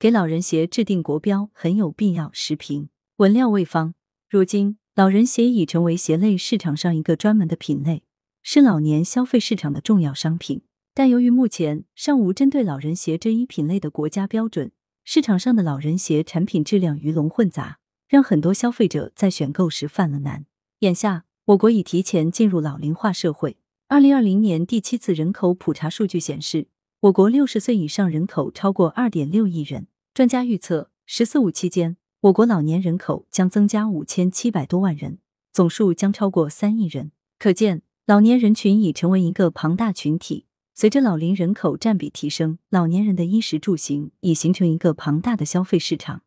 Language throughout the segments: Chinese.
给老人鞋制定国标很有必要。时评文料未方，如今老人鞋已成为鞋类市场上一个专门的品类，是老年消费市场的重要商品。但由于目前尚无针对老人鞋这一品类的国家标准，市场上的老人鞋产品质量鱼龙混杂，让很多消费者在选购时犯了难。眼下，我国已提前进入老龄化社会。二零二零年第七次人口普查数据显示，我国六十岁以上人口超过二点六亿人。专家预测，“十四五”期间，我国老年人口将增加五千七百多万人，总数将超过三亿人。可见，老年人群已成为一个庞大群体。随着老龄人口占比提升，老年人的衣食住行已形成一个庞大的消费市场。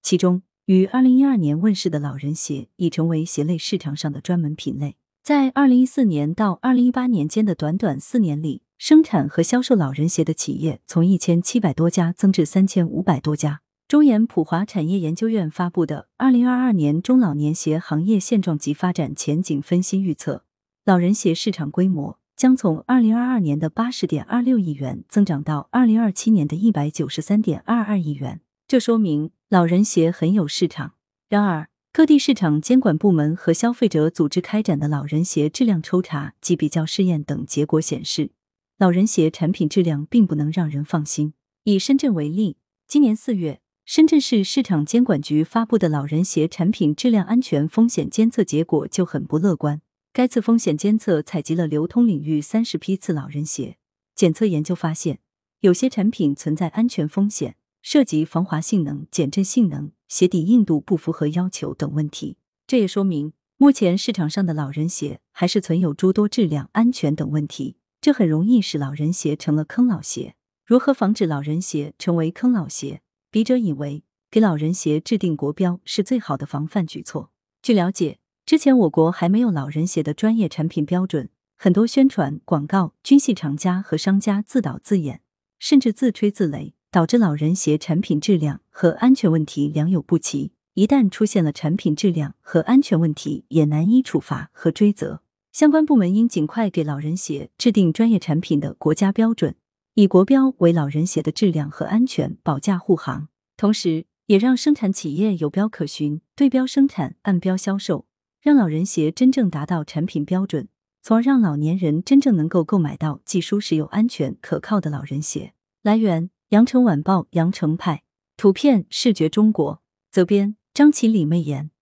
其中，于二零一二年问世的老人鞋已成为鞋类市场上的专门品类。在二零一四年到二零一八年间的短短四年里，生产和销售老人鞋的企业从一千七百多家增至三千五百多家。中研普华产业研究院发布的《二零二二年中老年鞋行业现状及发展前景分析》预测，老人鞋市场规模。将从二零二二年的八十点二六亿元增长到二零二七年的一百九十三点二二亿元，这说明老人鞋很有市场。然而，各地市场监管部门和消费者组织开展的老人鞋质量抽查及比较试验等结果显示，老人鞋产品质量并不能让人放心。以深圳为例，今年四月，深圳市市场监管局发布的老人鞋产品质量安全风险监测结果就很不乐观。该次风险监测采集了流通领域三十批次老人鞋检测研究发现，有些产品存在安全风险，涉及防滑性能、减震性能、鞋底硬度不符合要求等问题。这也说明，目前市场上的老人鞋还是存有诸多质量安全等问题，这很容易使老人鞋成了坑老鞋。如何防止老人鞋成为坑老鞋？笔者以为，给老人鞋制定国标是最好的防范举措。据了解。之前我国还没有老人鞋的专业产品标准，很多宣传广告均系厂家和商家自导自演，甚至自吹自擂，导致老人鞋产品质量和安全问题良莠不齐。一旦出现了产品质量和安全问题，也难以处罚和追责。相关部门应尽快给老人鞋制定专业产品的国家标准，以国标为老人鞋的质量和安全保驾护航，同时也让生产企业有标可循，对标生产，按标销售。让老人鞋真正达到产品标准，从而让老年人真正能够购买到既舒适又安全可靠的老人鞋。来源：羊城晚报羊城派，图片：视觉中国，责编：张起李媚妍。